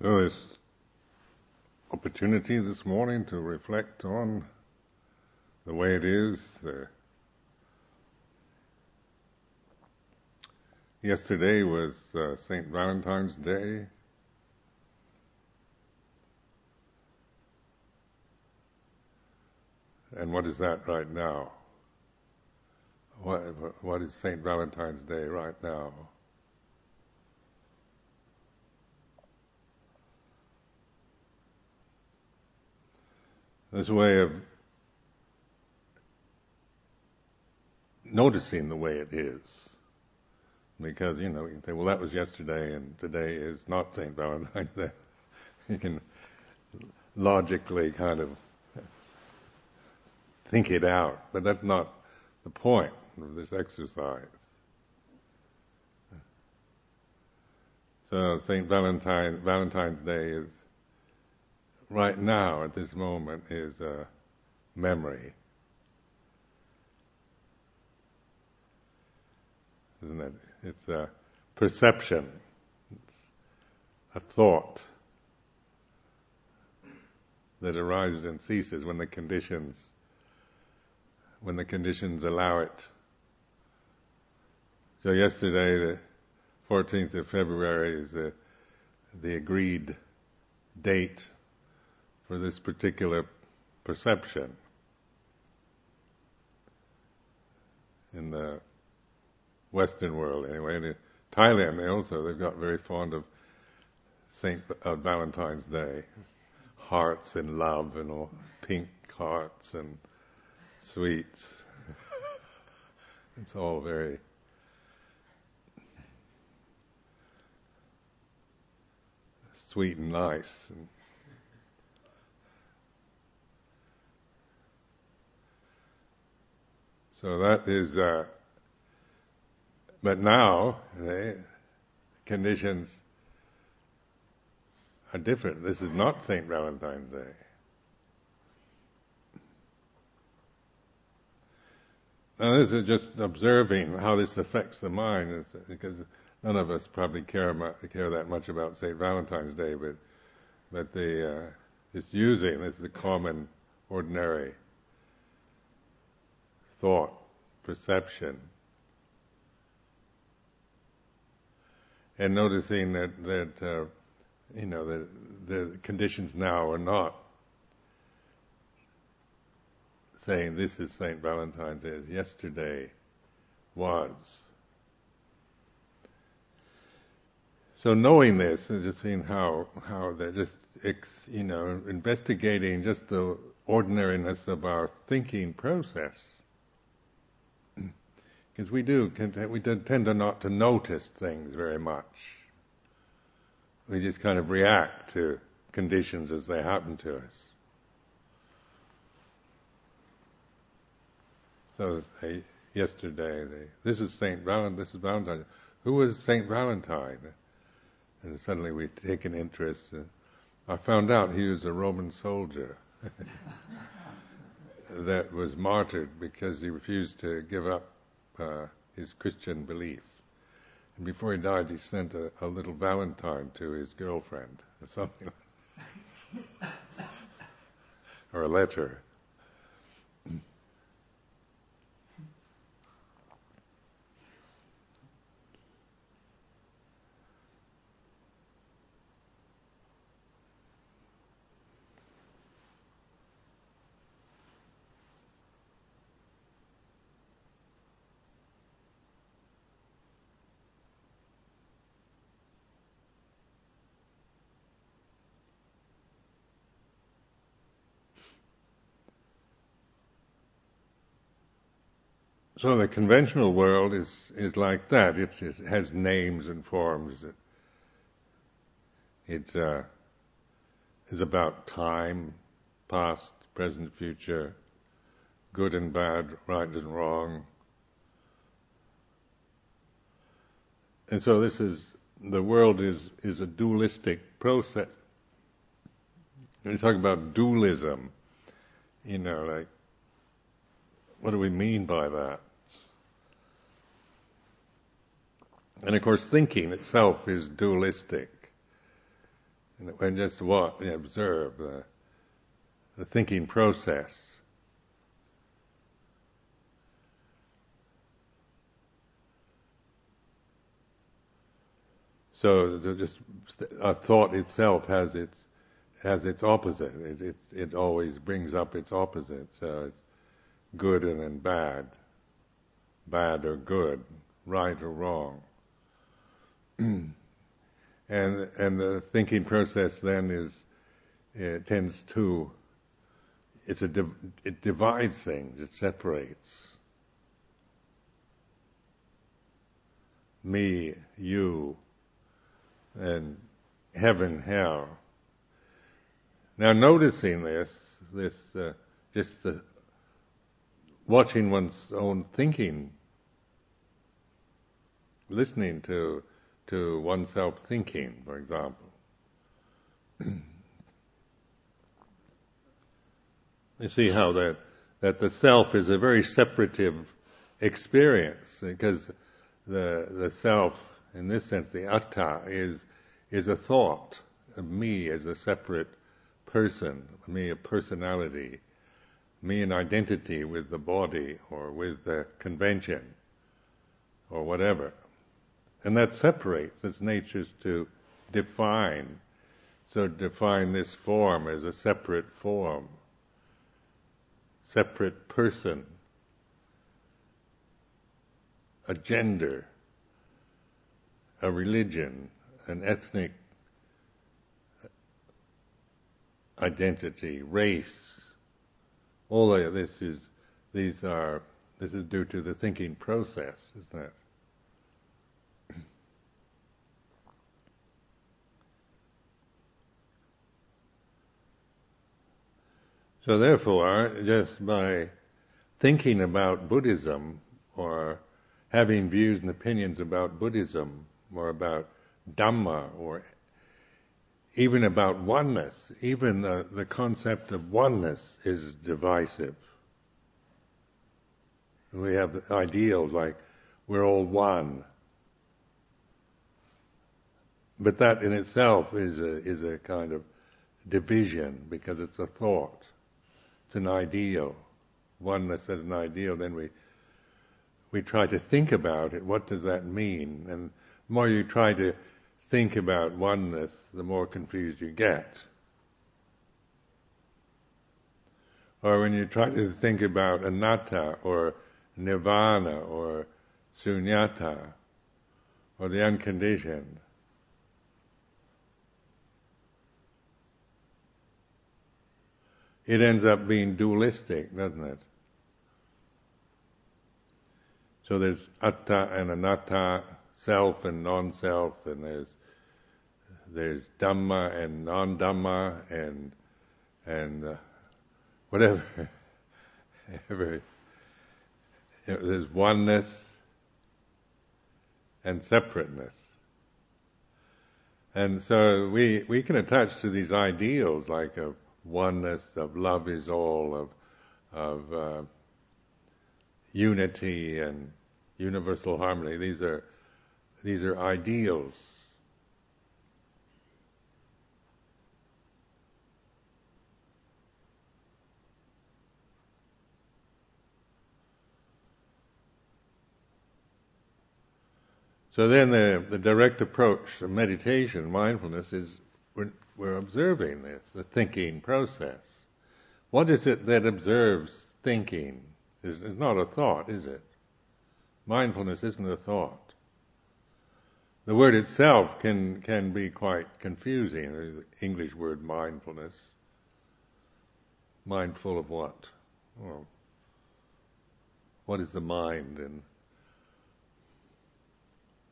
So this opportunity this morning to reflect on the way it is. Uh, yesterday was uh, St. Valentine's Day. And what is that right now? What, what is St. Valentine's Day right now? A way of noticing the way it is. Because, you know, you can say, well, that was yesterday and today is not St. Valentine's Day. you can logically kind of think it out, but that's not the point of this exercise. So St. Valentine, Valentine's Day is right now at this moment is a memory. Isn't it? It's a perception. It's a thought that arises and ceases when the conditions when the conditions allow it. So yesterday, the 14th of February, is the, the agreed date for this particular perception. In the Western world, anyway. And in Thailand, they also they've got very fond of Saint uh, Valentine's Day, hearts and love and all pink hearts and sweets. it's all very sweet and nice. And So that is, uh, but now the conditions are different. This is not St. Valentine's Day. Now this is just observing how this affects the mind, because none of us probably care about, care that much about St. Valentine's Day, but but the uh, it's using it's the common, ordinary thought, perception. And noticing that, that uh, you know, the, the conditions now are not saying this is St. Valentine's Day, yesterday was. So knowing this and just seeing how how they're just you know investigating just the ordinariness of our thinking process because we do, we tend to not to notice things very much. We just kind of react to conditions as they happen to us. So yesterday, they, this is Saint Valentine. This is Valentine. Who was Saint Valentine? And suddenly we take an interest. Uh, I found out he was a Roman soldier that was martyred because he refused to give up uh, his Christian belief. And before he died, he sent a, a little valentine to his girlfriend, or something, or a letter. So the conventional world is, is like that. It, it has names and forms. It, uh, is about time, past, present, future, good and bad, right and wrong. And so this is, the world is, is a dualistic process. You talk about dualism, you know, like, what do we mean by that? And of course, thinking itself is dualistic. and just what observe the, the thinking process. So just a thought itself has its has its opposite. It, it, it always brings up its opposite. So it's good and then bad, bad or good, right or wrong. And and the thinking process then is it tends to it's a it divides things. It separates me, you, and heaven, hell. Now, noticing this, this uh, just the watching one's own thinking, listening to to oneself thinking, for example. you see how that that the self is a very separative experience because the the self, in this sense, the atta is is a thought of me as a separate person, me a personality, me an identity with the body or with the convention or whatever. And that separates, its nature's to define. So define this form as a separate form, separate person, a gender, a religion, an ethnic identity, race, all of this is, these are, this is due to the thinking process, isn't it? So therefore, just by thinking about Buddhism or having views and opinions about Buddhism or about Dhamma or even about oneness, even the, the concept of oneness is divisive. We have ideals like we're all one. But that in itself is a, is a kind of division because it's a thought. It's an ideal. Oneness as an ideal, then we, we try to think about it. What does that mean? And the more you try to think about oneness, the more confused you get. Or when you try to think about anatta or nirvana or sunyata or the unconditioned, it ends up being dualistic, doesn't it? So there's atta and anatta, self and non-self, and there's there's Dhamma and non-Dhamma and and uh, whatever. Know, there's oneness and separateness. And so we, we can attach to these ideals like of oneness, of love is all, of, of uh, unity and universal harmony. These are, these are ideals. So then the, the direct approach of meditation, mindfulness, is we're observing this, the thinking process. What is it that observes thinking? It's, not a thought, is it? Mindfulness isn't a thought. The word itself can, can be quite confusing, the English word mindfulness. Mindful of what? Well, what is the mind and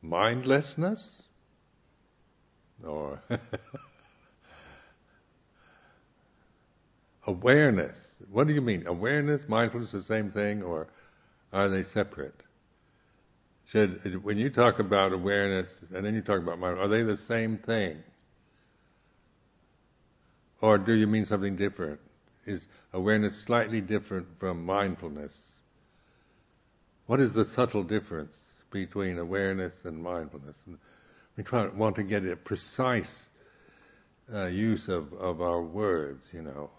mindlessness? Or awareness. What do you mean? Awareness, mindfulness, the same thing, or are they separate? Should, when you talk about awareness and then you talk about mindfulness, are they the same thing? Or do you mean something different? Is awareness slightly different from mindfulness? What is the subtle difference? between awareness and mindfulness. And we try, want to get a precise uh, use of, of our words, you know.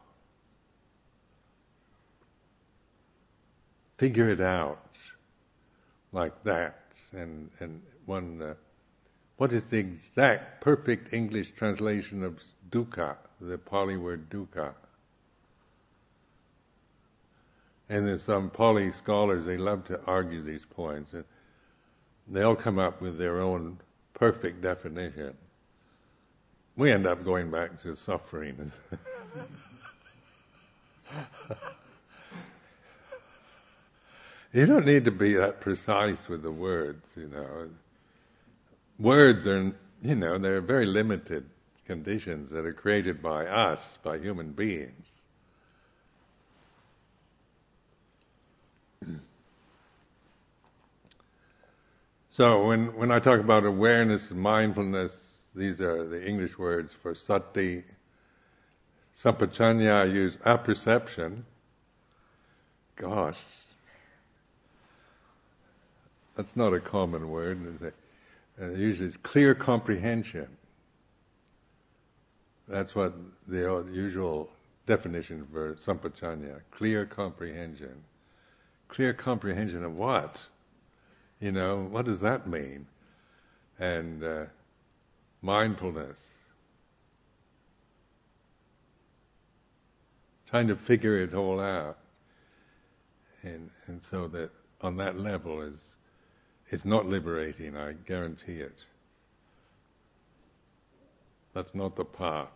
Figure it out like that. And, and one, uh, what is the exact perfect English translation of dukkha, the Pali word dukkha? And there's some Pali scholars, they love to argue these points. And they all come up with their own perfect definition. We end up going back to suffering. you don't need to be that precise with the words, you know. Words are, you know, they're very limited conditions that are created by us, by human beings. So when, when I talk about awareness and mindfulness, these are the English words for sati. Sampajanya I use apperception. Gosh, that's not a common word. Uh, usually it's clear comprehension. That's what the usual definition for sampajanya, clear comprehension. Clear comprehension of what? You know, what does that mean? And uh, mindfulness. Trying to figure it all out. And, and so that on that level is, it's not liberating, I guarantee it. That's not the path.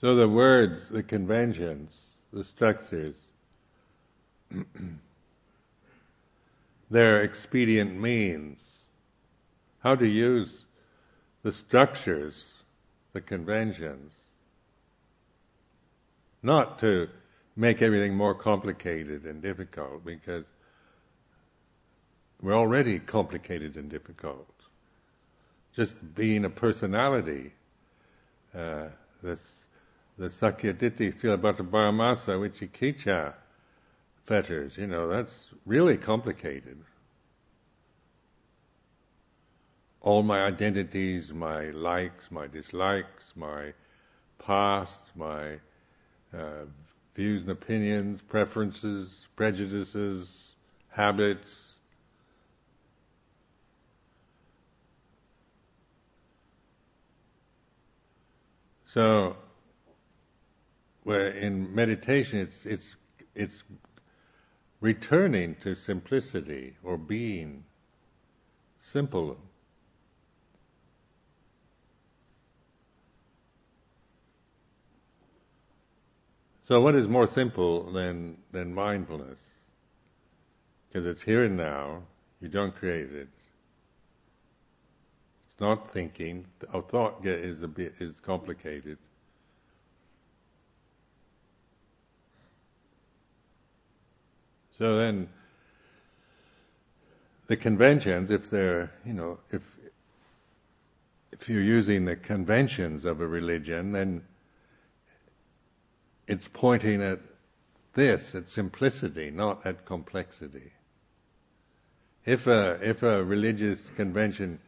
So the words, the conventions, the structures, they're expedient means, how to use the structures, the conventions, not to make everything more complicated and difficult because we're already complicated and difficult. Just being a personality, uh, this, the Sakkayaditthi Silabbata Paramasa Vicikiccha fetters, you know, that's really complicated. All my identities, my likes, my dislikes, my past, my uh, views and opinions, preferences, prejudices, habits. So, where in meditation, it's it's it's returning to simplicity or being simple. So what is more simple than, than mindfulness? Because it's here and now, you don't create it. Not thinking. Our thought is a bit is complicated. So then, the conventions, if they're, you know, if if you're using the conventions of a religion, then it's pointing at this, at simplicity, not at complexity. If a if a religious convention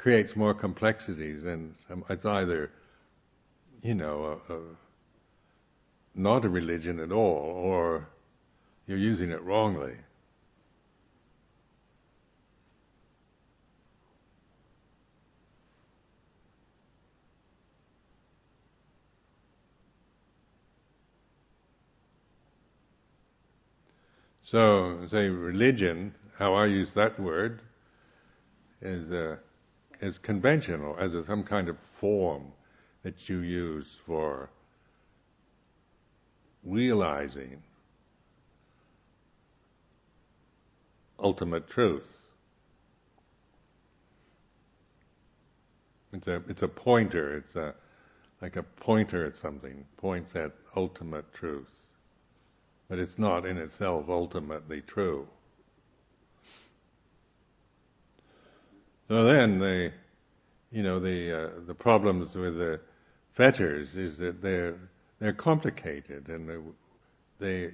creates more complexities, and it's either, you know, a, a, not a religion at all, or you're using it wrongly. So, say religion, how I use that word, is uh, is conventional, as a, some kind of form that you use for realizing ultimate truth. It's a it's a pointer. It's a like a pointer at something points at ultimate truth, but it's not in itself ultimately true. So then the you know the uh, the problems with the fetters is that they're they're complicated and they, they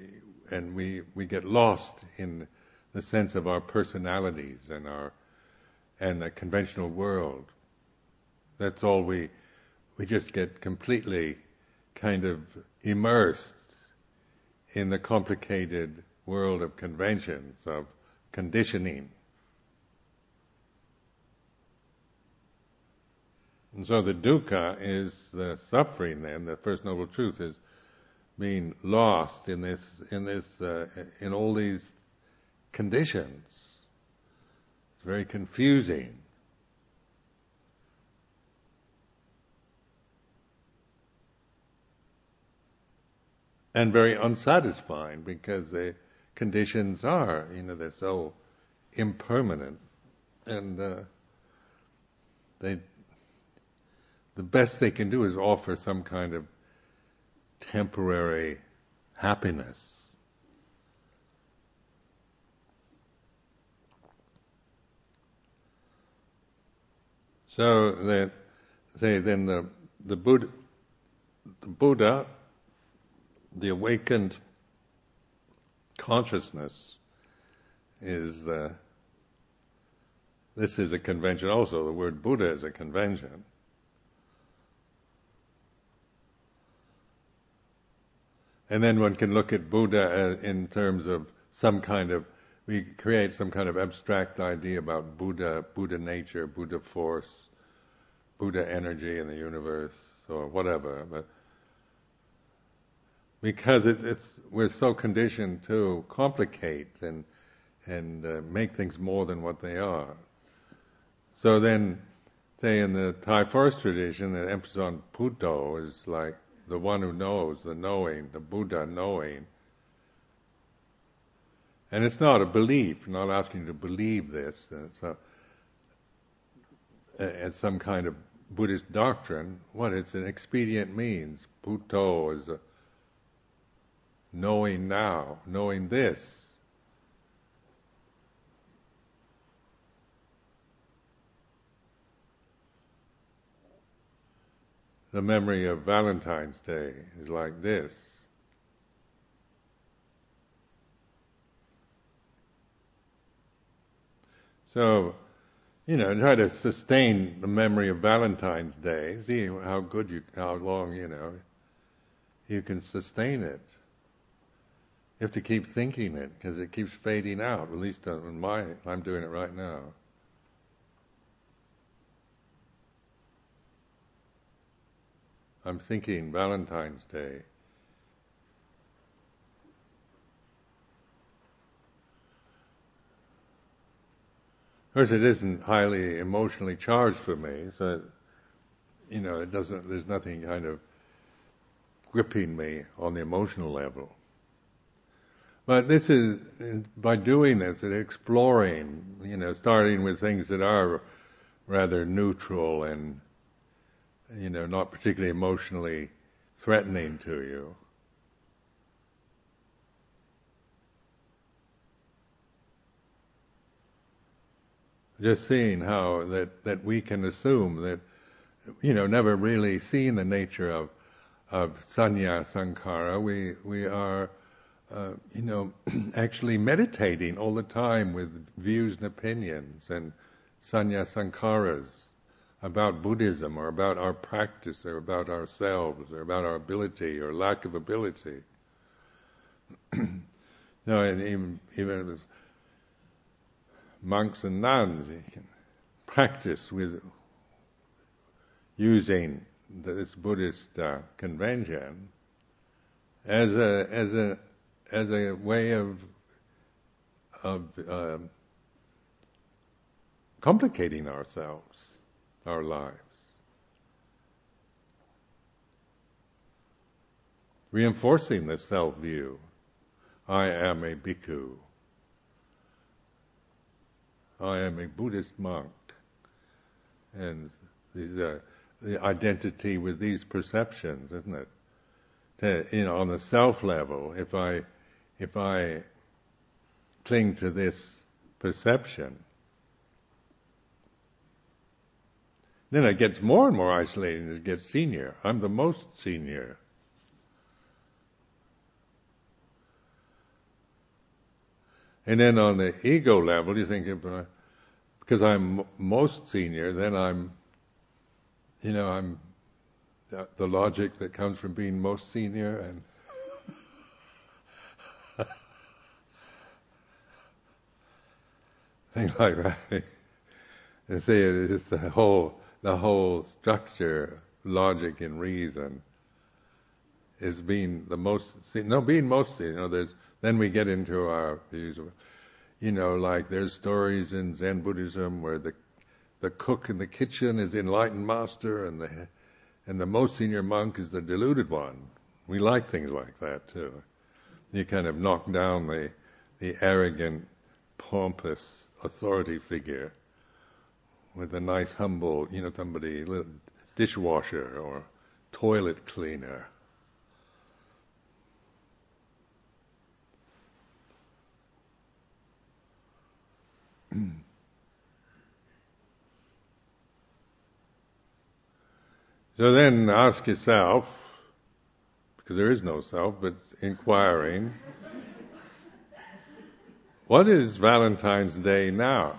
and we we get lost in the sense of our personalities and our and the conventional world. That's all we, we just get completely kind of immersed in the complicated world of conventions, of conditioning. And so the dukkha is the suffering then, the First Noble Truth is being lost in this, in this, uh, in all these conditions. It's very confusing. And very unsatisfying because the conditions are, you know, they're so impermanent and uh, they the best they can do is offer some kind of temporary happiness. So that say then the the Buddha, the Buddha, the awakened consciousness is the this is a convention also. The word Buddha is a convention. And then one can look at Buddha in terms of some kind of, we create some kind of abstract idea about Buddha, Buddha nature, Buddha force, Buddha energy in the universe, or whatever. But because it, it's we're so conditioned to complicate and and uh, make things more than what they are. So then, say in the Thai forest tradition, the emphasis on Buddho is like the one who knows, the knowing, the Buddha knowing. And it's not a belief, not asking you to believe this. It's, a, it's some kind of Buddhist doctrine. What? It's an expedient means. Buddha is knowing now, knowing this. The memory of Valentine's Day is like this. So, you know, try to sustain the memory of Valentine's Day. See how good you, how long, you know, you can sustain it. You have to keep thinking it because it keeps fading out. At least in my, I'm doing it right now. I'm thinking Valentine's Day. Of course, it isn't highly emotionally charged for me, so you know, it doesn't. There's nothing kind of gripping me on the emotional level. But this is by doing this and exploring, you know, starting with things that are rather neutral and you know, not particularly emotionally threatening to you. Just seeing how that, that we can assume that, you know, never really seeing the nature of, of sanya sankhara, we, we are, uh, you know, actually meditating all the time with views and opinions and sanya sankharas about Buddhism or about our practice or about ourselves or about our ability or lack of ability. no, and even even as monks and nuns, you can practice with using this Buddhist uh, convention as a as a as a way of of uh, complicating ourselves our lives. Reinforcing the self view I am a bhikkhu. I am a Buddhist monk. And these, uh, the identity with these perceptions, isn't it? To, you know, on the self level, if I, if I cling to this perception, Then it gets more and more isolating as it gets senior. I'm the most senior. And then on the ego level, you think, because I'm most senior, then I'm you know, I'm the, the logic that comes from being most senior and things like that. You see, it is the whole the whole structure, logic, and reason is being the most. No, being most. You know, there's then we get into our views of, you know, like there's stories in Zen Buddhism where the the cook in the kitchen is the enlightened master, and the and the most senior monk is the deluded one. We like things like that too. You kind of knock down the the arrogant, pompous authority figure with a nice, humble, you know, somebody, little dishwasher or toilet cleaner. So then ask yourself, because there is no self, but inquiring, what is Valentine's Day now?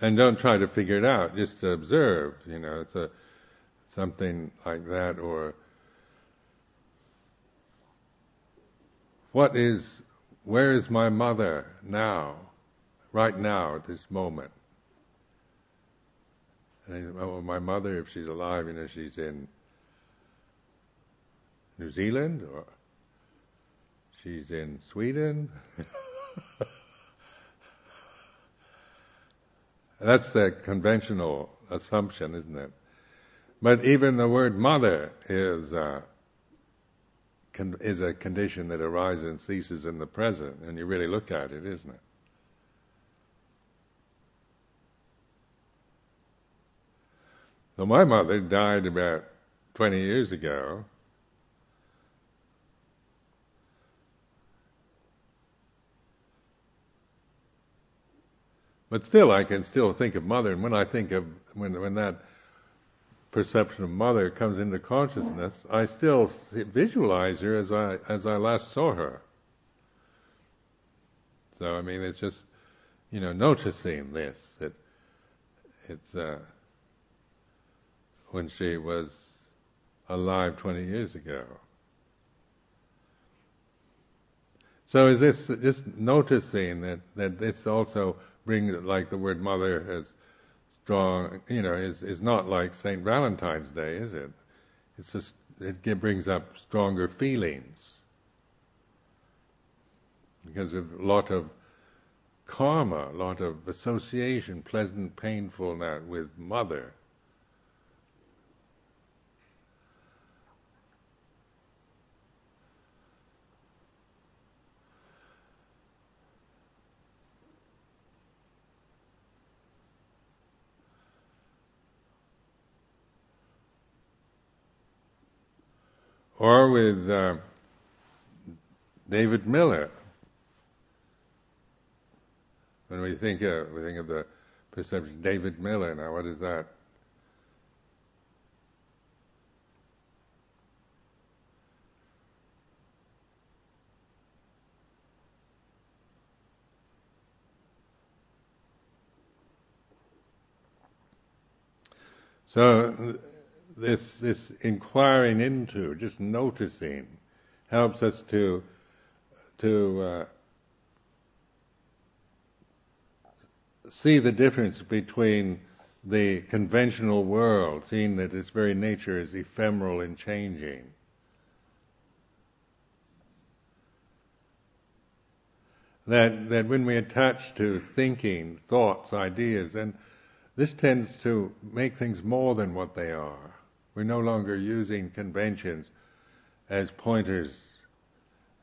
And don't try to figure it out, just observe, you know, it's a, something like that, or What is, where is my mother now, right now, at this moment? And oh, my mother, if she's alive, you know, she's in New Zealand or she's in Sweden. That's the conventional assumption, isn't it? But even the word mother is uh, con- is a condition that arises and ceases in the present, and you really look at it, isn't it? So my mother died about 20 years ago. But still, I can still think of mother, and when I think of when when that perception of mother comes into consciousness, I still visualize her as I as I last saw her. So I mean, it's just you know noticing this. It it's uh, when she was alive 20 years ago. So is this just noticing that that this also brings like the word mother has strong, you know, is, is not like St. Valentine's Day, is it? It's just, it brings up stronger feelings. Because of a lot of karma, a lot of association, pleasant, painful now with mother. Or with uh, David Miller. When we think of, we think of the perception, David Miller. Now, what is that? So this this inquiring into, just noticing, helps us to to uh, see the difference between the conventional world, seeing that its very nature is ephemeral and changing. That that when we attach to thinking, thoughts, ideas, and this tends to make things more than what they are. We're no longer using conventions as pointers,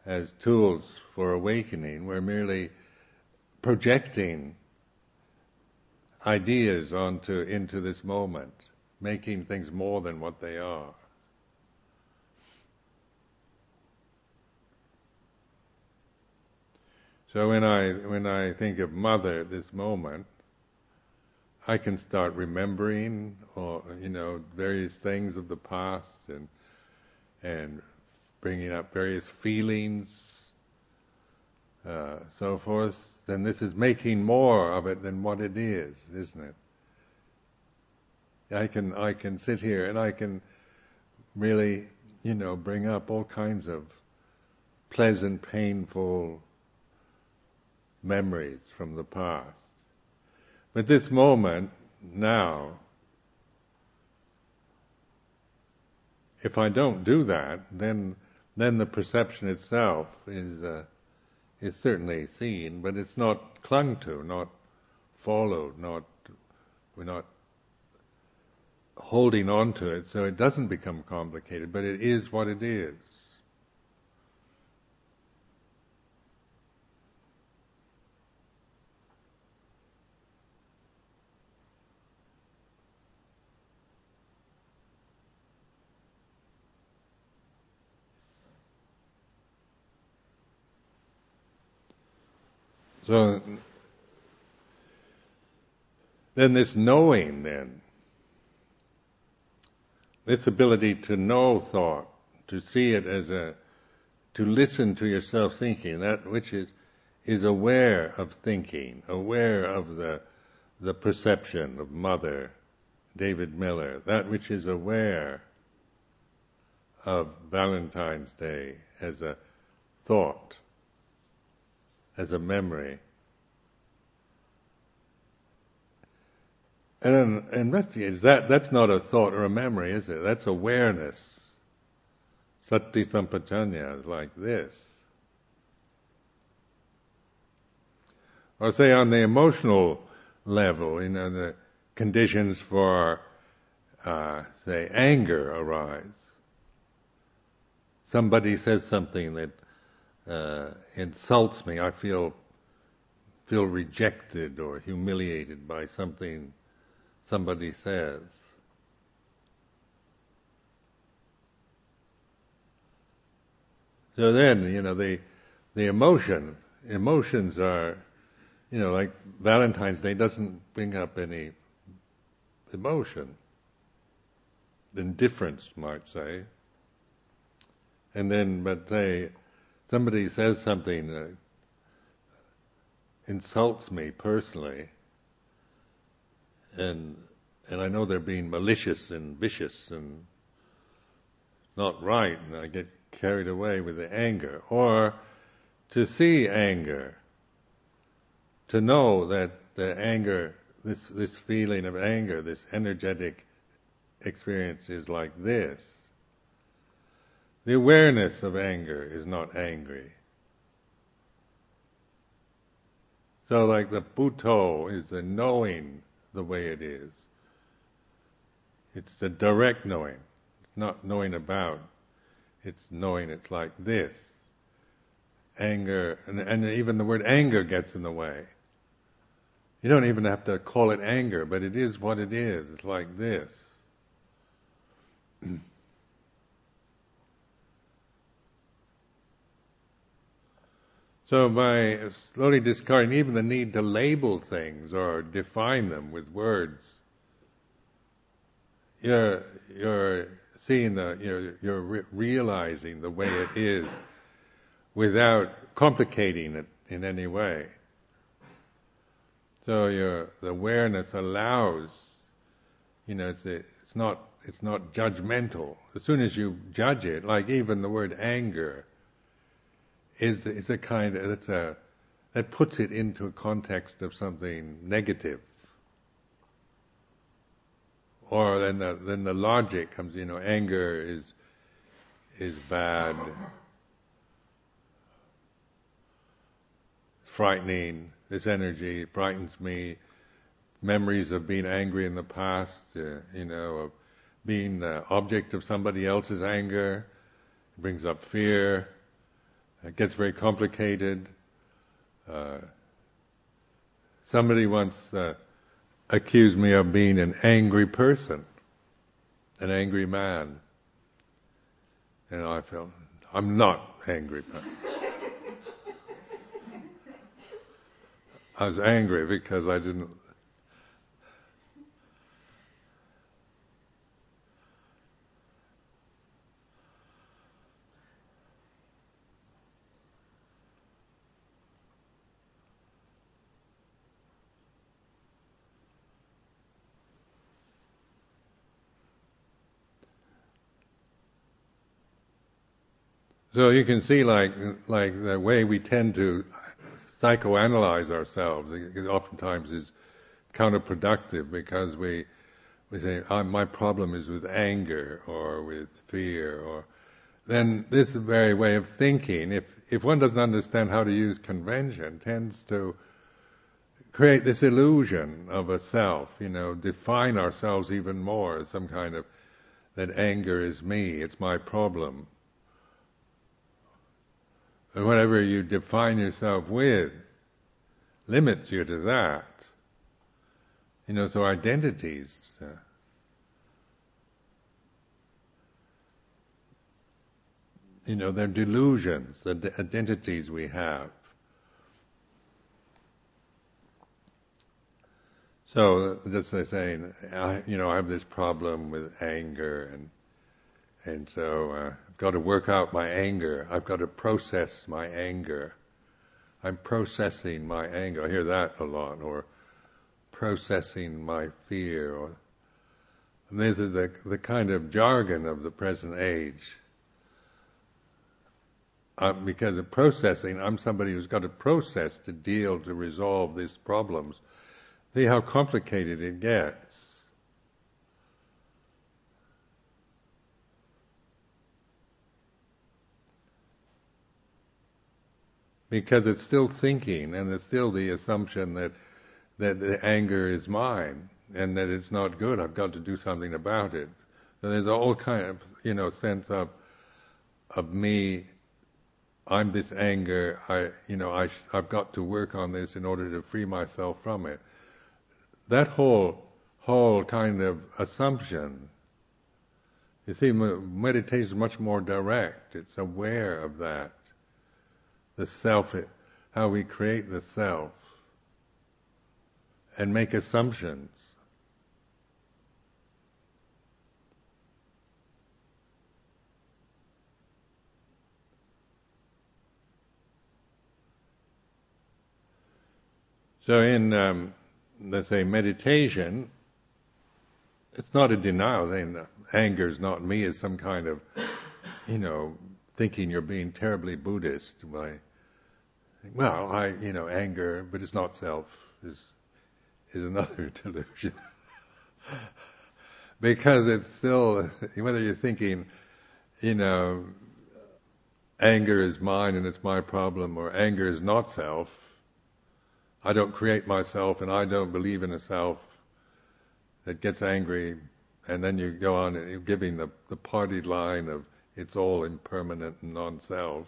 as tools for awakening. We're merely projecting ideas onto into this moment, making things more than what they are. So when I when I think of mother at this moment, I can start remembering, or you know, various things of the past, and and bringing up various feelings, uh, so forth, then this is making more of it than what it is, isn't it? I can I can sit here and I can really, you know, bring up all kinds of pleasant, painful memories from the past. But this moment, now, if I don't do that, then then the perception itself is uh, is certainly seen, but it's not clung to, not followed, not we're not holding on to it, so it doesn't become complicated, but it is what it is. So then this knowing then, this ability to know thought, to see it as a, to listen to yourself thinking, that which is, is aware of thinking, aware of the, the perception of mother, David Miller, that which is aware of Valentine's Day as a thought, as a memory. And then investigate, that, that's not a thought or a memory, is it? That's awareness. Sati sampajanya is like this. Or say on the emotional level, you know, the conditions for, uh, say, anger arise. Somebody says something that uh, insults me, I feel feel rejected or humiliated by something somebody says. So then, you know, the the emotion emotions are, you know, like Valentine's Day doesn't bring up any emotion. Indifference, might say. And then, but say, somebody says something that insults me personally, and and I know they're being malicious and vicious and not right, and I get carried away with the anger, or to see anger, to know that the anger, this this feeling of anger, this energetic experience is like this. The awareness of anger is not angry. So like the Buddho is the knowing the way it is. It's the direct knowing. It's not knowing about. It's knowing it's like this. Anger, and, and even the word anger gets in the way. You don't even have to call it anger, but it is what it is. It's like this. So by slowly discarding even the need to label things or define them with words, you're you're seeing the you're you're re- realizing the way it is without complicating it in any way. So your the awareness allows, you know, it's it's not it's not judgmental. As soon as you judge it, like even the word anger is is a kind of it's a that puts it into a context of something negative. Or then the then the logic comes, you know, anger is is bad, frightening. This energy frightens me. Memories of being angry in the past, uh, you know, of being the object of somebody else's anger, brings up fear it gets very complicated. Uh, somebody once uh, accused me of being an angry person, an angry man. And I felt, I'm not angry. I was angry because I didn't So you can see, like, like the way we tend to psychoanalyze ourselves, oftentimes is counterproductive because we we say, oh, my problem is with anger or with fear, or then this very way of thinking, if if one doesn't understand how to use convention, tends to create this illusion of a self, you know, define ourselves even more as some kind of that anger is me, it's my problem. Whatever you define yourself with limits you to that. You know, so identities. Uh, you know, they're delusions, the identities we have. So, just like saying, I, you know, I have this problem with anger, and and so uh, I've got to work out my anger. I've got to process my anger. I'm processing my anger. I hear that a lot, or processing my fear, or and these are the the kind of jargon of the present age. Uh, because of processing, I'm somebody who's got to process to deal to resolve these problems. See how complicated it gets. Because it's still thinking, and it's still the assumption that that the anger is mine and that it's not good. I've got to do something about it. So there's all kind of you know sense of of me. I'm this anger. I you know I I've got to work on this in order to free myself from it that whole whole kind of assumption. You see, meditation is much more direct. It's aware of that, the self, how we create the self, and make assumptions. So in um, let's say, meditation, it's not a denial. Anger is not me is some kind of, you know, thinking you're being terribly Buddhist by, well, I, you know, anger, but it's not self is is another delusion. because it's still whether you're thinking, you know, anger is mine and it's my problem, or anger is not self I don't create myself and I don't believe in a self that gets angry, and then you go on giving the, the party line of it's all impermanent and non-self.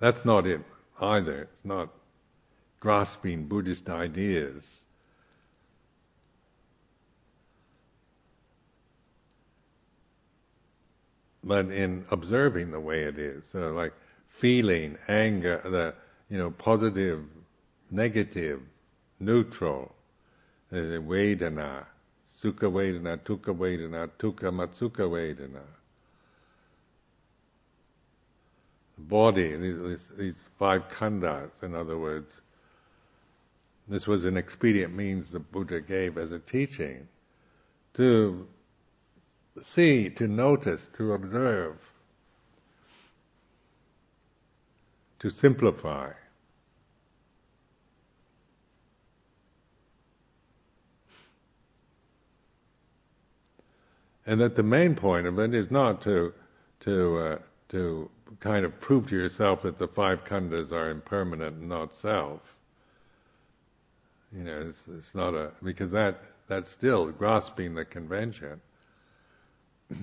That's not it either. It's not grasping Buddhist ideas. But in observing the way it is, so like feeling anger, the you know, positive, negative, neutral, uh, Vedana, Sukha Vedana, Dukkha Vedana, Dukkha Matsukha Vedana. The body, these, these five khandhas, in other words, this was an expedient means the Buddha gave as a teaching to see, to notice, to observe, to simplify. and that the main point of it is not to to uh, to kind of prove to yourself that the five khandhas are impermanent and not self. You know, it's, it's not a because that that's still grasping the convention.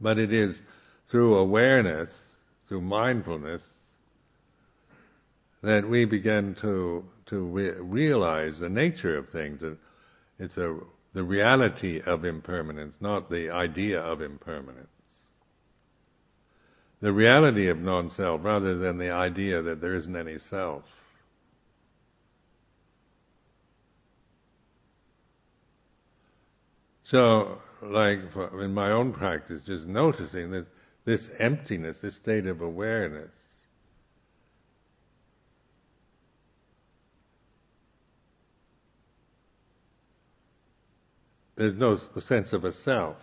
but it is through awareness, through mindfulness, that we begin to to re- realize the nature of things. It's a the reality of impermanence, not the idea of impermanence. The reality of non-self rather than the idea that there isn't any self. So, like in my own practice, just noticing that this emptiness, this state of awareness, there's no sense of a self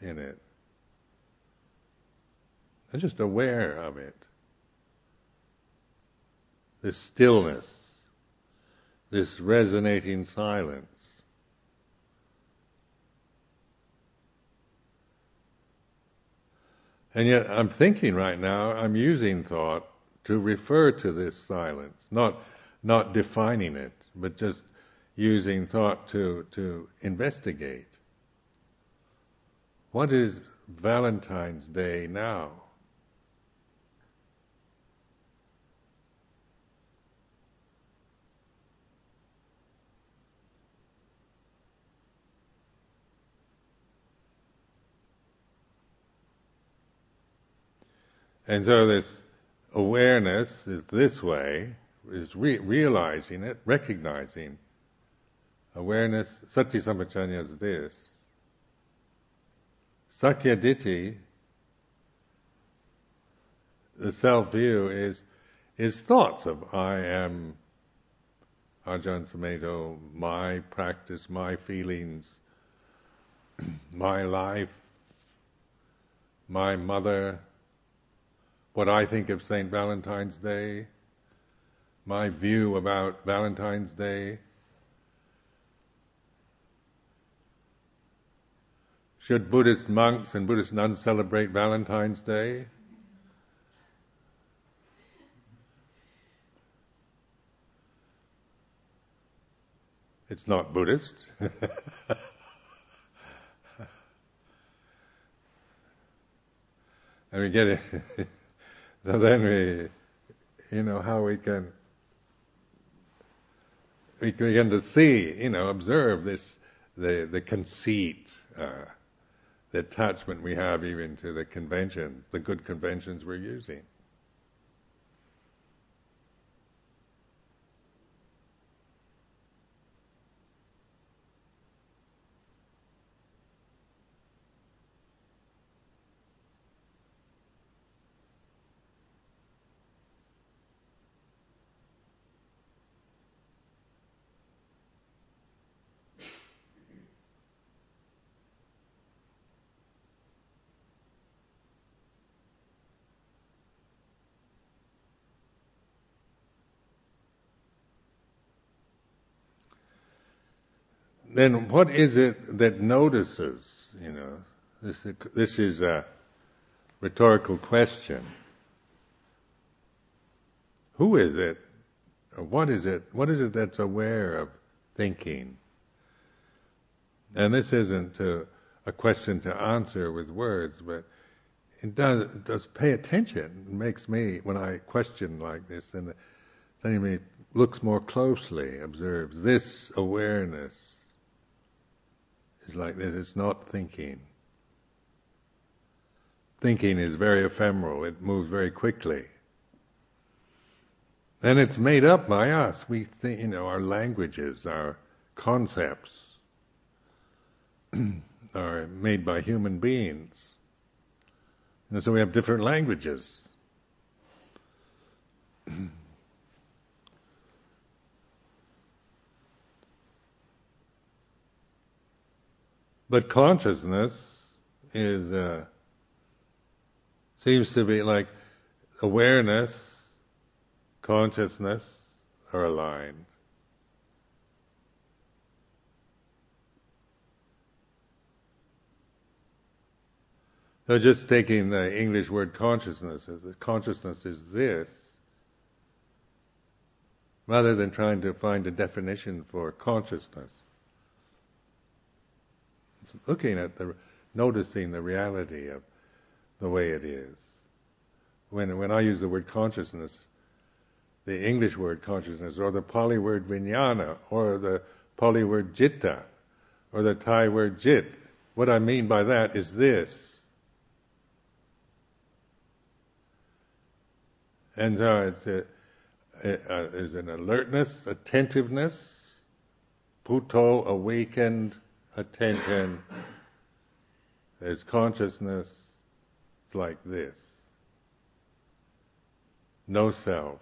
in it. And just aware of it. This stillness, this resonating silence. And yet I'm thinking right now, I'm using thought to refer to this silence, not, not defining it, but just using thought to, to investigate. What is Valentine's Day now? And so this awareness is this way, is re- realizing it, recognizing awareness. Sati Sampajanya is this. Sakkayaditthi, the self-view is, is thoughts of I am Ajahn Sumedho, my practice, my feelings, my life, my mother, what I think of St. Valentine's Day, my view about Valentine's Day. Should Buddhist monks and Buddhist nuns celebrate Valentine's Day? It's not Buddhist. and we get it. So then we, you know, how we can, we begin to see, you know, observe this, the, the conceit, uh, the attachment we have even to the conventions, the good conventions we're using. Then what is it that notices? You know, this this is a rhetorical question. Who is it, what is it? What is it that's aware of thinking? And this isn't a, a question to answer with words, but it does, does pay attention. It makes me, when I question like this, and then me looks more closely, observes this awareness is like this. It's not thinking. Thinking is very ephemeral. It moves very quickly. And it's made up by us. We think, you know, our languages, our concepts are made by human beings. And so we have different languages. But consciousness is uh, seems to be like awareness, consciousness are aligned. So just taking the English word consciousness consciousness is this, rather than trying to find a definition for consciousness looking at the, noticing the reality of the way it is. When, when I use the word consciousness, the English word consciousness, or the Pali word vijnana, or the Pali word citta, or the Thai word jit, what I mean by that is this. And so it's, a, a, a, an alertness, attentiveness, Buddho, awakened, attention, there's consciousness, it's like this. No self.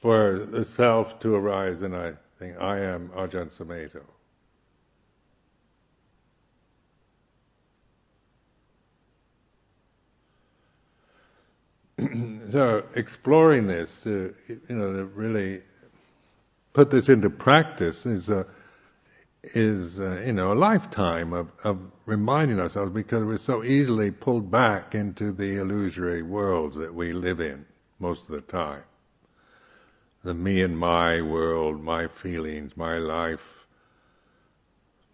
For the self to arise and I think I am Ajahn Sumedho. so exploring this, to, you know, to really put this into practice is a is uh, you know a lifetime of, of reminding ourselves because we're so easily pulled back into the illusory worlds that we live in most of the time. The me and my world, my feelings, my life,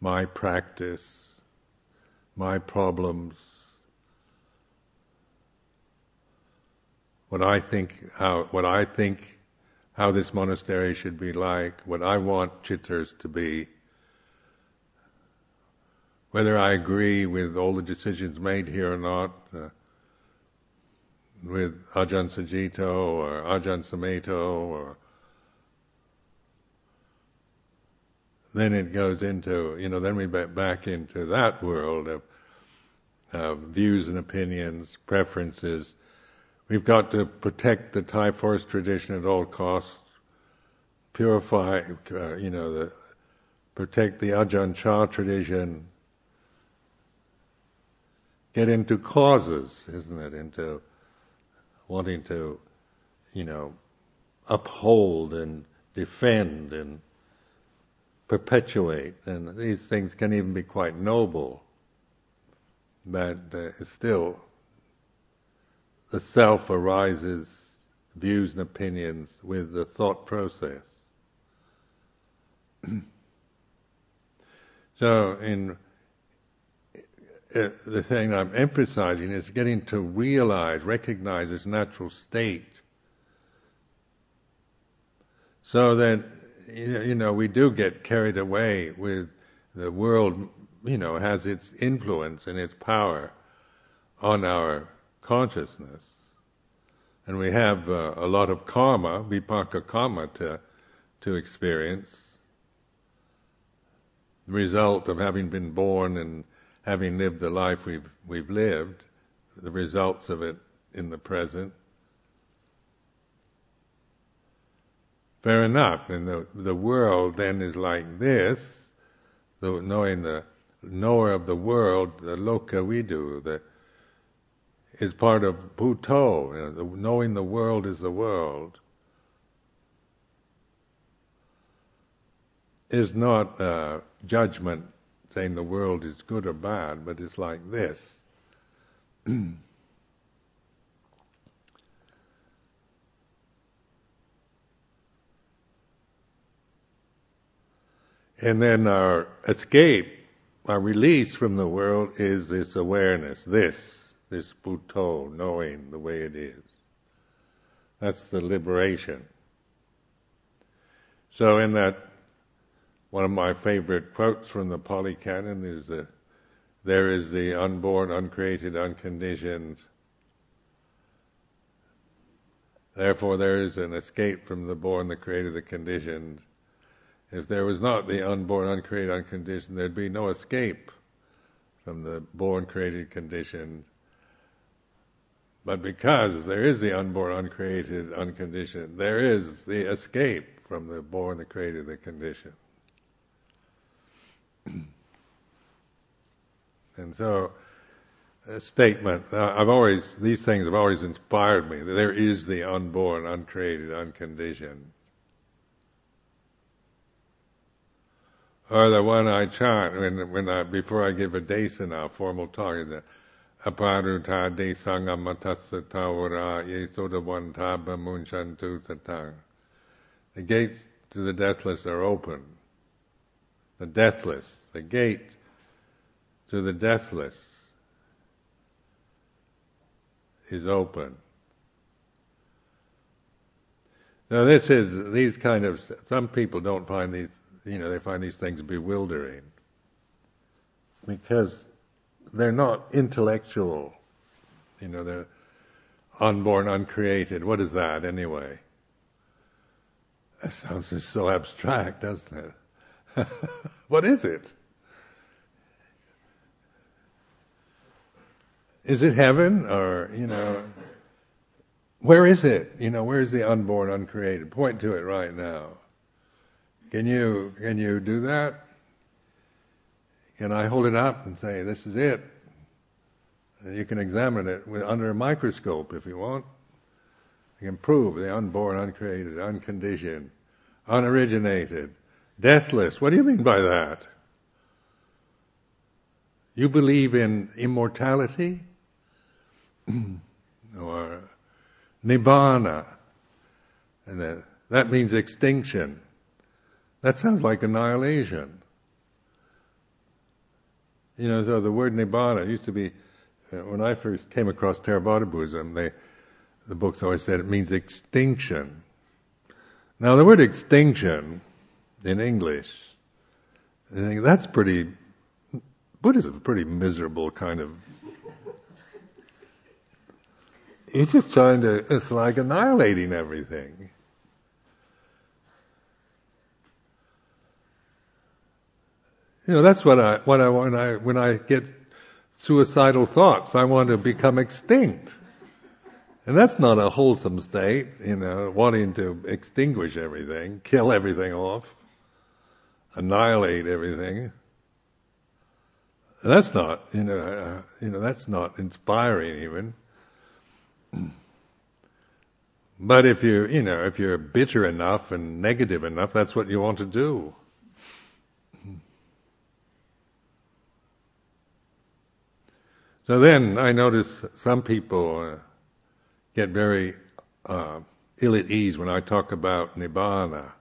my practice, my problems, what I think how what I think how this monastery should be like, what I want Chithurst to be, whether I agree with all the decisions made here or not, uh, with Ajahn Sucitto or Ajahn Sumedho or then it goes into, you know, then we get back into that world of, of views and opinions, preferences. We've got to protect the Thai forest tradition at all costs, purify, uh, you know, the, protect the Ajahn Chah tradition, get into causes, isn't it? Into wanting to, you know, uphold and defend and perpetuate. And these things can even be quite noble, but uh, still the self arises, views and opinions with the thought process. so in uh, the thing I'm emphasizing is getting to realize, recognize its natural state. So that, you know, we do get carried away with the world, you know, has its influence and its power on our consciousness. And we have uh, a lot of karma, vipaka karma to, to experience. The result of having been born and having lived the life we've, we've lived, the results of it in the present. Fair enough. And the, the world then is like this, the, knowing the knower of the world, the lokavidu, the, is part of Buddho, you know, knowing the world is the world. Is not uh, judgment saying the world is good or bad, but it's like this. and then our escape, our release from the world is this awareness, this, this Buddho, knowing the way it is. That's the liberation. So in that one of my favorite quotes from the Pali Canon is that there is the unborn, uncreated, unconditioned. Therefore, there is an escape from the born, the created, the conditioned. If there was not the unborn, uncreated, unconditioned, there'd be no escape from the born, created, conditioned. But because there is the unborn, uncreated, unconditioned, there is the escape from the born, the created, the conditioned. and so, a statement, uh, I've always, these things have always inspired me. There is the unborn, uncreated, unconditioned. Or the one I chant when, when I, before I give a desana, formal talk, is the aparuta de sangamatassata vara yesodavanta bamunchantu satang. The gates to the deathless are open the deathless, the gate to the deathless is open. Now this is, these kind of, some people don't find these, you know, they find these things bewildering. Because they're not intellectual. You know, they're unborn, uncreated. What is that anyway? That sounds just so abstract, doesn't it? what is it? Is it heaven or, you know, where is it? You know, where is the unborn, uncreated? Point to it right now. Can you, can you do that? Can I hold it up and say, this is it? You can examine it with, under a microscope if you want. I can prove the unborn, uncreated, unconditioned, unoriginated, deathless. What do you mean by that? You believe in immortality? or nibbana? And that, that means extinction. That sounds like annihilation. You know, so the word nibbana used to be, uh, when I first came across Theravada Buddhism, they, the books always said it means extinction. Now the word extinction in English, I think that's pretty, Buddhism is a pretty miserable kind of, he's just trying to, it's like annihilating everything. You know, that's what I, what I, when I, when I get suicidal thoughts, I want to become extinct. And that's not a wholesome state, you know, wanting to extinguish everything, kill everything off, annihilate everything. And that's not, you know, uh, you know, that's not inspiring even. But if you, you know, if you're bitter enough and negative enough, that's what you want to do. So then I notice some people uh, get very uh, ill at ease when I talk about nibbana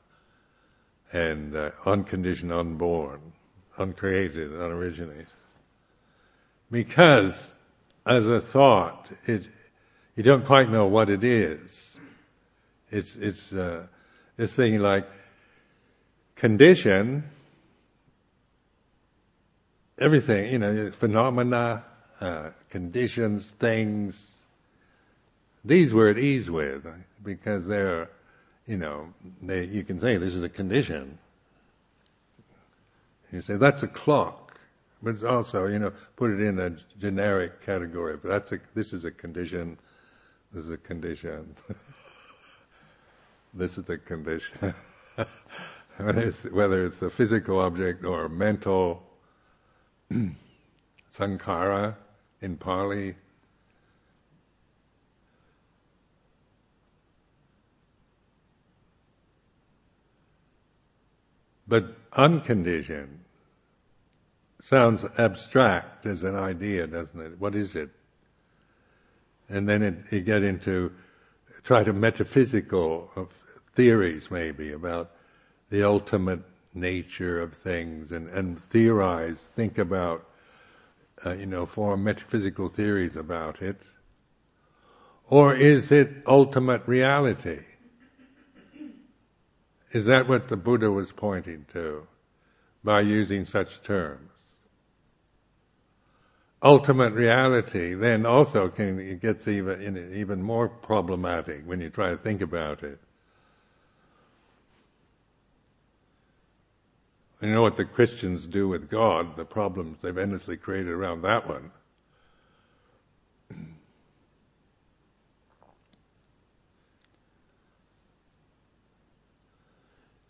and uh, unconditioned, unborn, uncreated, unoriginated. Because as a thought, it, you don't quite know what it is. It's, it's, uh, thing like condition, everything, you know, phenomena, uh, conditions, things, these we're at ease with because they're, you know, they, you can say this is a condition. You say that's a clock, but it's also, you know, put it in a generic category. But that's a, this is a condition. This is a condition. this is a condition. whether it's a physical object or a mental sankhara, in Pali. But unconditioned sounds abstract as an idea, doesn't it? What is it? And then it, you get into try to metaphysical theories maybe about the ultimate nature of things and, and theorize, think about uh, you know, form metaphysical theories about it? Or is it ultimate reality? Is that what the Buddha was pointing to by using such terms? Ultimate reality then also can, it gets even, even more problematic when you try to think about it. And you know what the Christians do with God, the problems they've endlessly created around that one.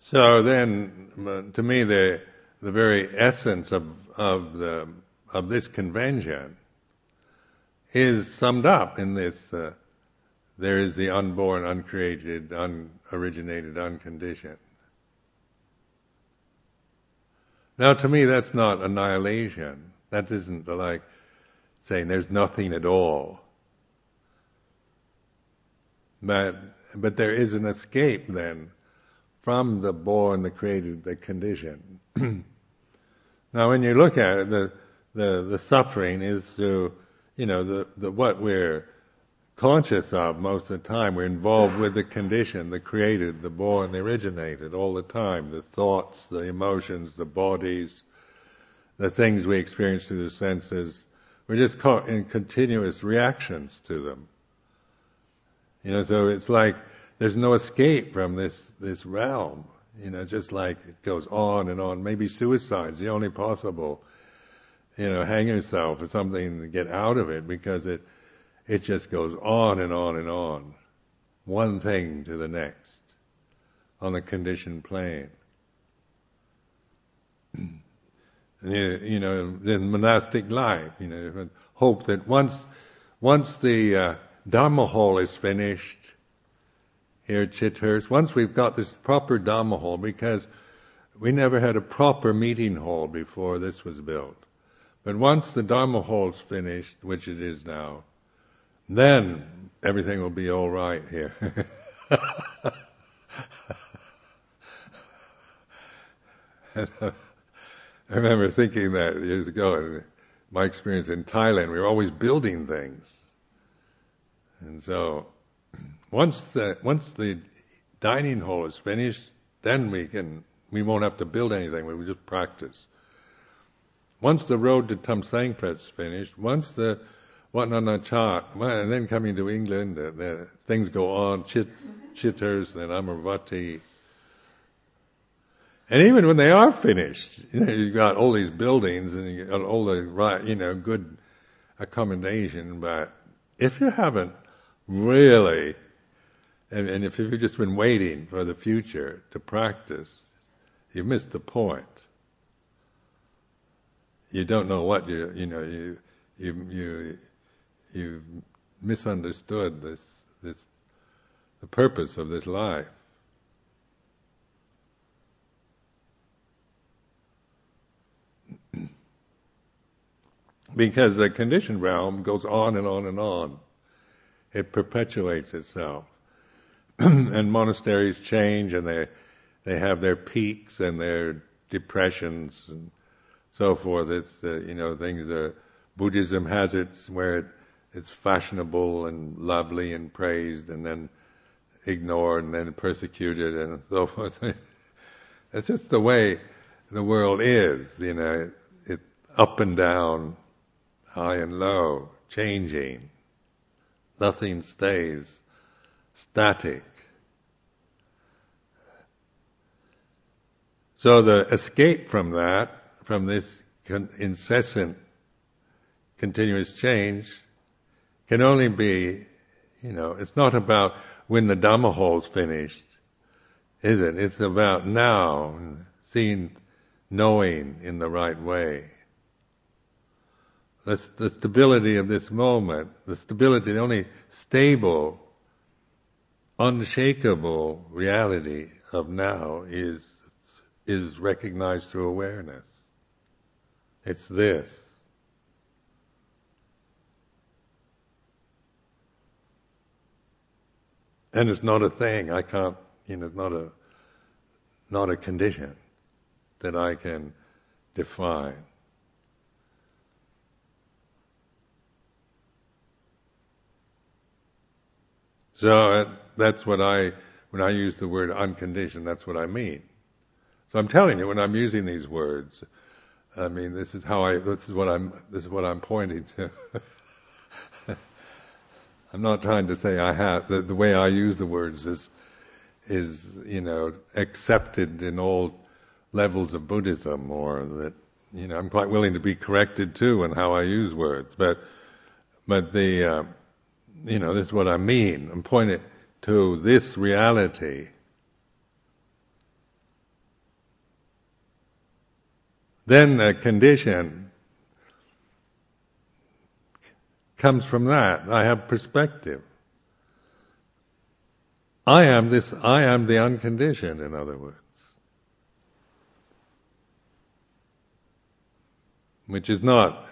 So then, to me, the the very essence of of the of this convention is summed up in this: uh, there is the unborn, uncreated, unoriginated, unconditioned. Now, to me, that's not annihilation. That isn't like saying there's nothing at all. But, but there is an escape then from the born, the created, the condition. now, when you look at it, the, the, the suffering is to, you know, the, the, what we're conscious of most of the time. We're involved with the condition, the created, the born, the originated all the time. The thoughts, the emotions, the bodies, the things we experience through the senses. We're just caught in continuous reactions to them. You know, so it's like there's no escape from this, this realm. You know, just like it goes on and on. Maybe suicide's the only possible, you know, hang yourself or something to get out of it because it, it just goes on and on and on, one thing to the next, on the conditioned plane. you, you know, in monastic life, you know, hope that once, once the uh, Dharma hall is finished, here at Chithurst. Once we've got this proper Dhamma hall, because we never had a proper meeting hall before this was built. But once the Dharma hall's finished, which it is now, then everything will be all right here. I remember thinking that years ago. My experience in Thailand, we were always building things, and so once the once the dining hall is finished, then we can we won't have to build anything. We will just practice. Once the road to is finished, once the Wat Nanachat, and then coming to England, uh, the, things go on, Chit, Chithurst and Amaravati, and even when they are finished, you know, you've got all these buildings and you got all the right, you know, good accommodation, but if you haven't really, and, and if you've just been waiting for the future to practice, you've missed the point. You don't know what you, you know, you, you, you, you've misunderstood this, this, the purpose of this life. because the conditioned realm goes on and on and on. It perpetuates itself. and monasteries change and they, they have their peaks and their depressions and so forth. It's, uh, you know, things are, Buddhism has its, where it, it's fashionable and lovely and praised and then ignored and then persecuted and so forth. it's just the way the world is, you know, it, up and down, high and low, changing. Nothing stays static. So the escape from that, from this con- incessant, continuous change, can only be, you know, it's not about when the Dhamma hall's finished, is it? It's about now, seeing, knowing in the right way the, the stability of this moment, the stability, the only stable, unshakable reality of now is, is recognized through awareness. It's this. And it's not a thing. I can't, you know, it's not a, not a condition that I can define. So uh, that's what I, when I use the word unconditioned, that's what I mean. So I'm telling you, when I'm using these words, I mean, this is how I, this is what I'm, this is what I'm pointing to. I'm not trying to say I have, the, the way I use the words is, is, you know, accepted in all levels of Buddhism or that, you know, I'm quite willing to be corrected too in how I use words, but, but the, uh, you know, this is what I mean. I'm pointing to this reality. Then the condition comes from that. I have perspective. I am this, I am the unconditioned, in other words. Which is not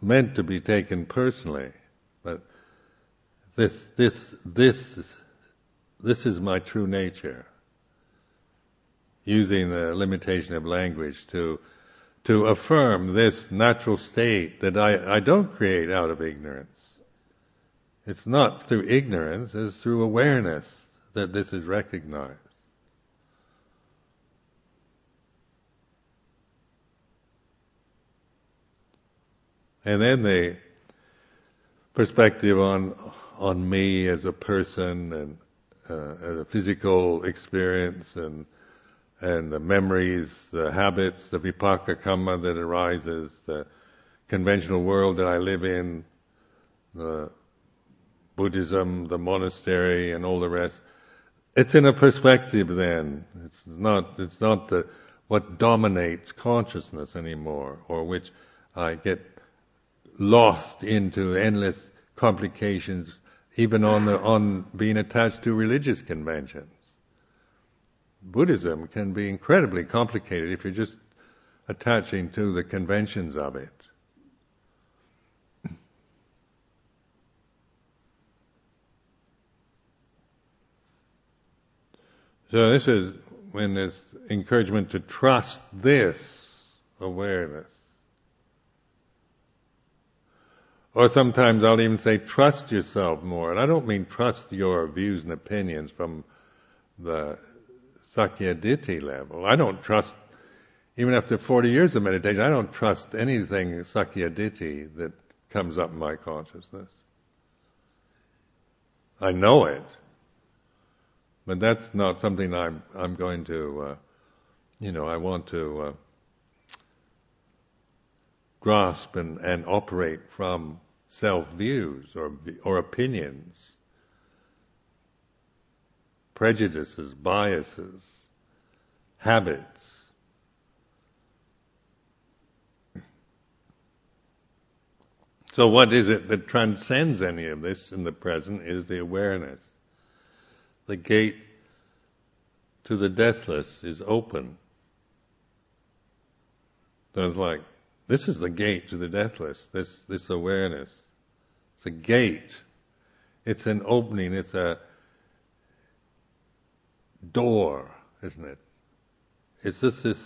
meant to be taken personally, but this, this, this, this is my true nature. Using the limitation of language to, to affirm this natural state that I, I don't create out of ignorance. It's not through ignorance, it's through awareness that this is recognized. And then the perspective on on me as a person and uh, a physical experience and and the memories, the habits, the vipaka kamma that arises, the conventional world that I live in, the Buddhism, the monastery, and all the rest. It's in a perspective then. It's not. It's not the what dominates consciousness anymore, or which I get lost into endless complications even on the, on being attached to religious conventions. Buddhism can be incredibly complicated if you're just attaching to the conventions of it. So this is when there's encouragement to trust this awareness. Or sometimes I'll even say trust yourself more. And I don't mean trust your views and opinions from the Sakkayaditthi level. I don't trust, even after 40 years of meditation, I don't trust anything Sakkayaditthi that comes up in my consciousness. I know it, but that's not something I'm I'm going to, uh, you know, I want to uh, grasp and, and operate from self views or or opinions, prejudices, biases, habits. So, what is it that transcends any of this in the present is the awareness the gate to the deathless is open. So it's like, this is the gate to the deathless, this, this awareness. It's a gate. It's an opening, it's a door, isn't it? It's just this,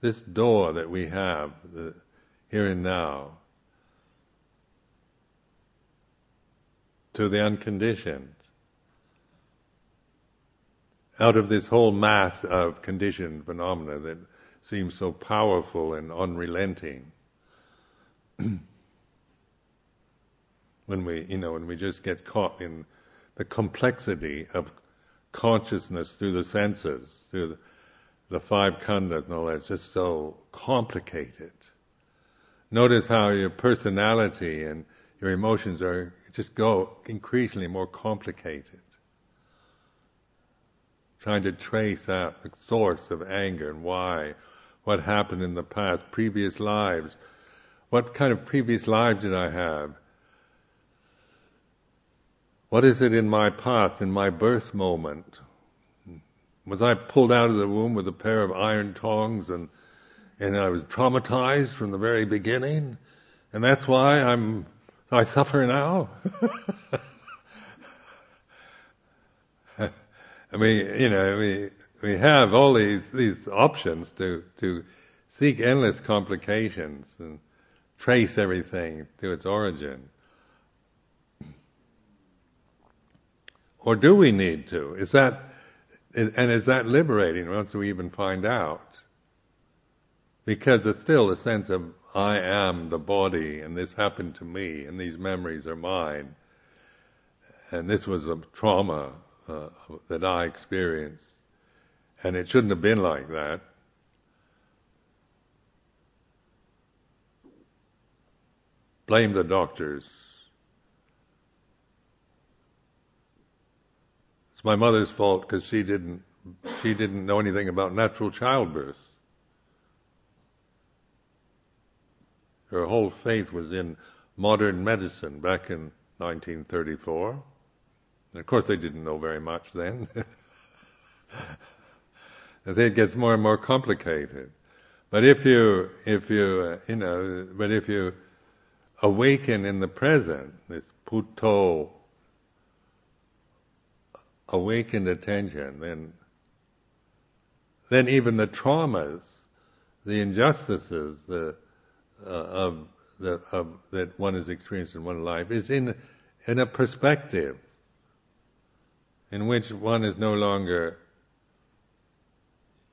this door that we have, the here and now, to the unconditioned out of this whole mass of conditioned phenomena that seems so powerful and unrelenting. when we, you know, when we just get caught in the complexity of consciousness through the senses, through the, the five khandhas and all that, it's just so complicated. Notice how your personality and your emotions are just go increasingly more complicated trying to trace out the source of anger and why, what happened in the past, previous lives. What kind of previous lives did I have? What is it in my path, in my birth moment? Was I pulled out of the womb with a pair of iron tongs and, and I was traumatized from the very beginning? And that's why I'm, I suffer now? I mean, you know, we we have all these these options to to seek endless complications and trace everything to its origin. Or do we need to? Is that and is that liberating once we even find out? Because it's still a sense of I am the body and this happened to me and these memories are mine and this was a trauma uh, that I experienced. And it shouldn't have been like that. Blame the doctors. It's my mother's fault because she didn't she didn't know anything about natural childbirth. Her whole faith was in modern medicine back in 1934. And of course, they didn't know very much then. I think it gets more and more complicated. But if you, if you, uh, you know, but if you awaken in the present, this Buddho, awakened attention, then, then even the traumas, the injustices, the, uh, of the, of, that one has experienced in one life is in, in a perspective in which one is no longer,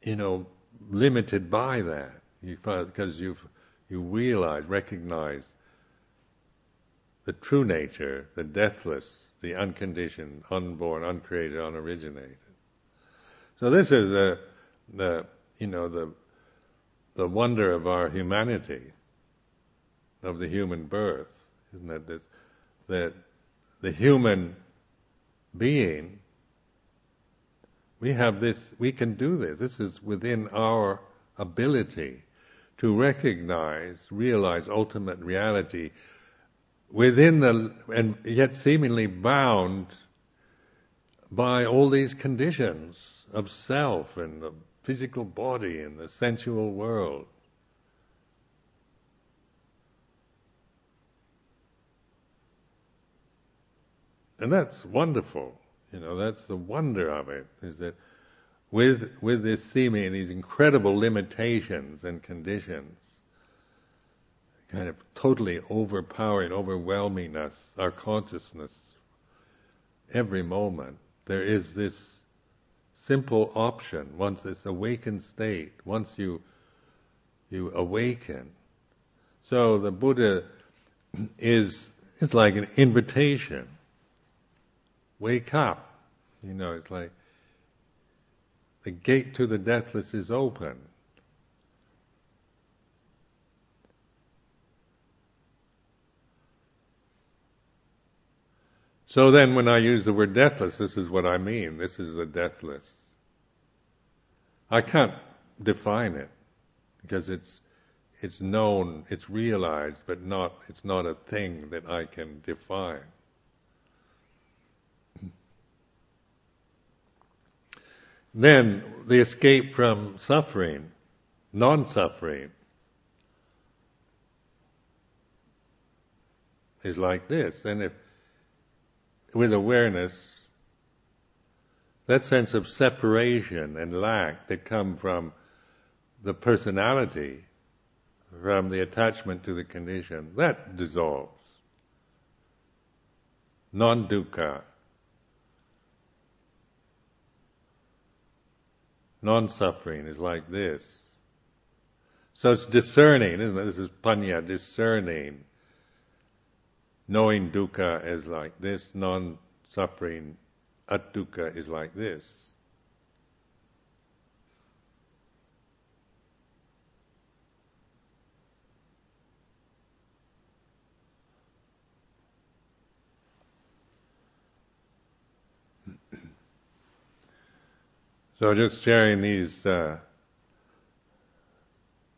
you know, limited by that. You because you've you realize, recognize the true nature, the deathless, the unconditioned, unborn, uncreated, unoriginated. So this is the the you know the the wonder of our humanity, of the human birth, isn't it? That, that the human being we have this, we can do this. This is within our ability to recognize, realize ultimate reality within the, and yet seemingly bound by all these conditions of self and the physical body and the sensual world. And that's wonderful. You know, that's the wonder of it, is that with, with this seeming, these incredible limitations and conditions, kind of totally overpowering, overwhelming us, our consciousness, every moment, there is this simple option, once this awakened state, once you, you awaken. So the Buddha is, it's like an invitation. Wake up. You know, it's like the gate to the deathless is open. So then, when I use the word deathless, this is what I mean. This is the deathless. I can't define it because it's it's known, it's realized, but not it's not a thing that I can define. Then the escape from suffering, non-suffering, is like this. And if with awareness, that sense of separation and lack that come from the personality, from the attachment to the condition, that dissolves. Non-dukkha. Non-suffering is like this. So it's discerning, isn't it? This is panya, discerning. Knowing dukkha is like this, non-suffering at dukkha is like this. So just sharing these uh,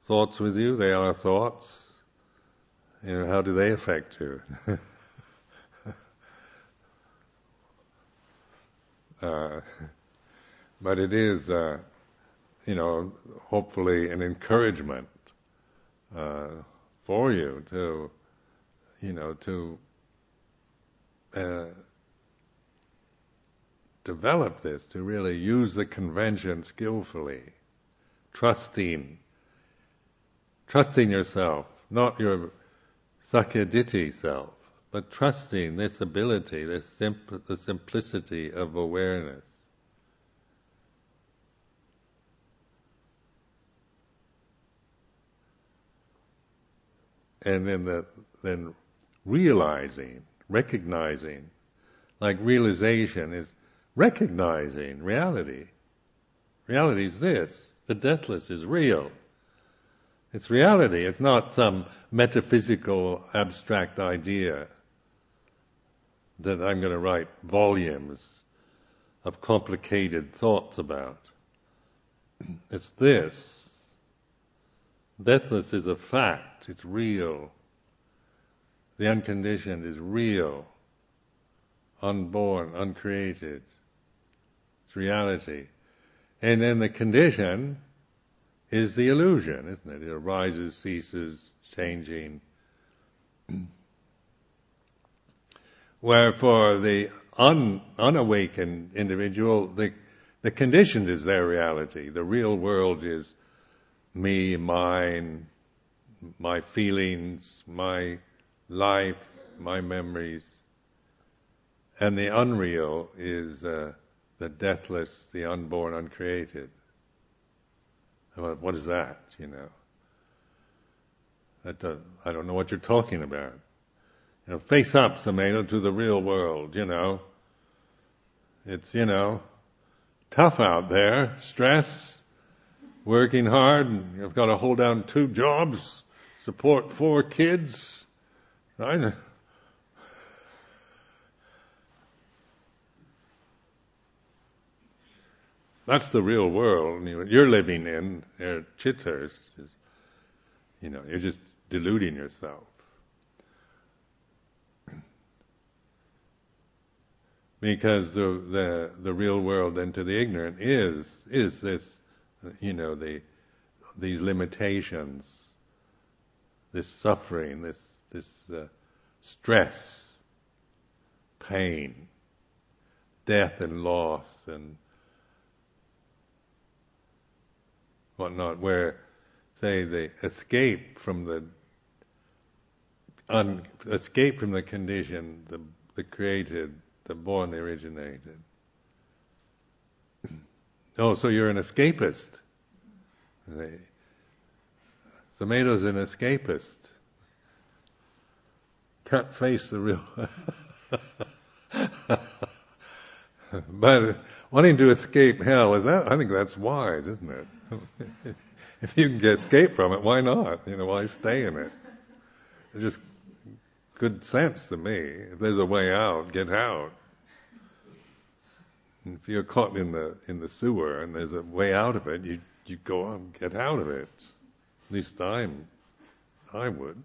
thoughts with you, they are thoughts. You know, how do they affect you? uh, but it is, uh, you know, hopefully an encouragement uh, for you to, you know, to uh, develop this, to really use the convention skillfully, trusting, trusting yourself, not your Sakkayaditthi self, but trusting this ability, this simp- the simplicity of awareness. And then the, then realizing, recognizing, like realization is recognizing reality. Reality is this: the deathless is real. It's reality. It's not some metaphysical abstract idea that I'm going to write volumes of complicated thoughts about. It's this. Deathless is a fact. It's real. The unconditioned is real. Unborn, uncreated. It's reality. And then the condition is the illusion, isn't it? It arises, ceases, changing. Where for the un, unawakened individual, the, the conditioned is their reality. The real world is me, mine, my feelings, my life, my memories. And the unreal is uh, the deathless, the unborn, uncreated. What is that? You know, that does, I don't know what you're talking about. You know, face up, Sumedho, to the real world. You know, it's you know tough out there, stress, working hard. And you've got to hold down two jobs, support four kids, right? That's the real world you're living in. Uh, Your chitta is, you know, you're just deluding yourself. Because the, the the real world and to the ignorant is is this, you know, the these limitations, this suffering, this this uh, stress, pain, death and loss and whatnot where say the escape from the un, escape from the condition the the created the born, the originated. Oh, so you're an escapist. Sumedho's an escapist. Can't face the real. but wanting to escape hell is that? I think that's wise, isn't it? if you can escape from it, why not? You know, why stay in it? It's just good sense to me. If there's a way out, get out. If you're caught in the in the sewer and there's a way out of it, you you go on, get out of it. At least I'm, I would.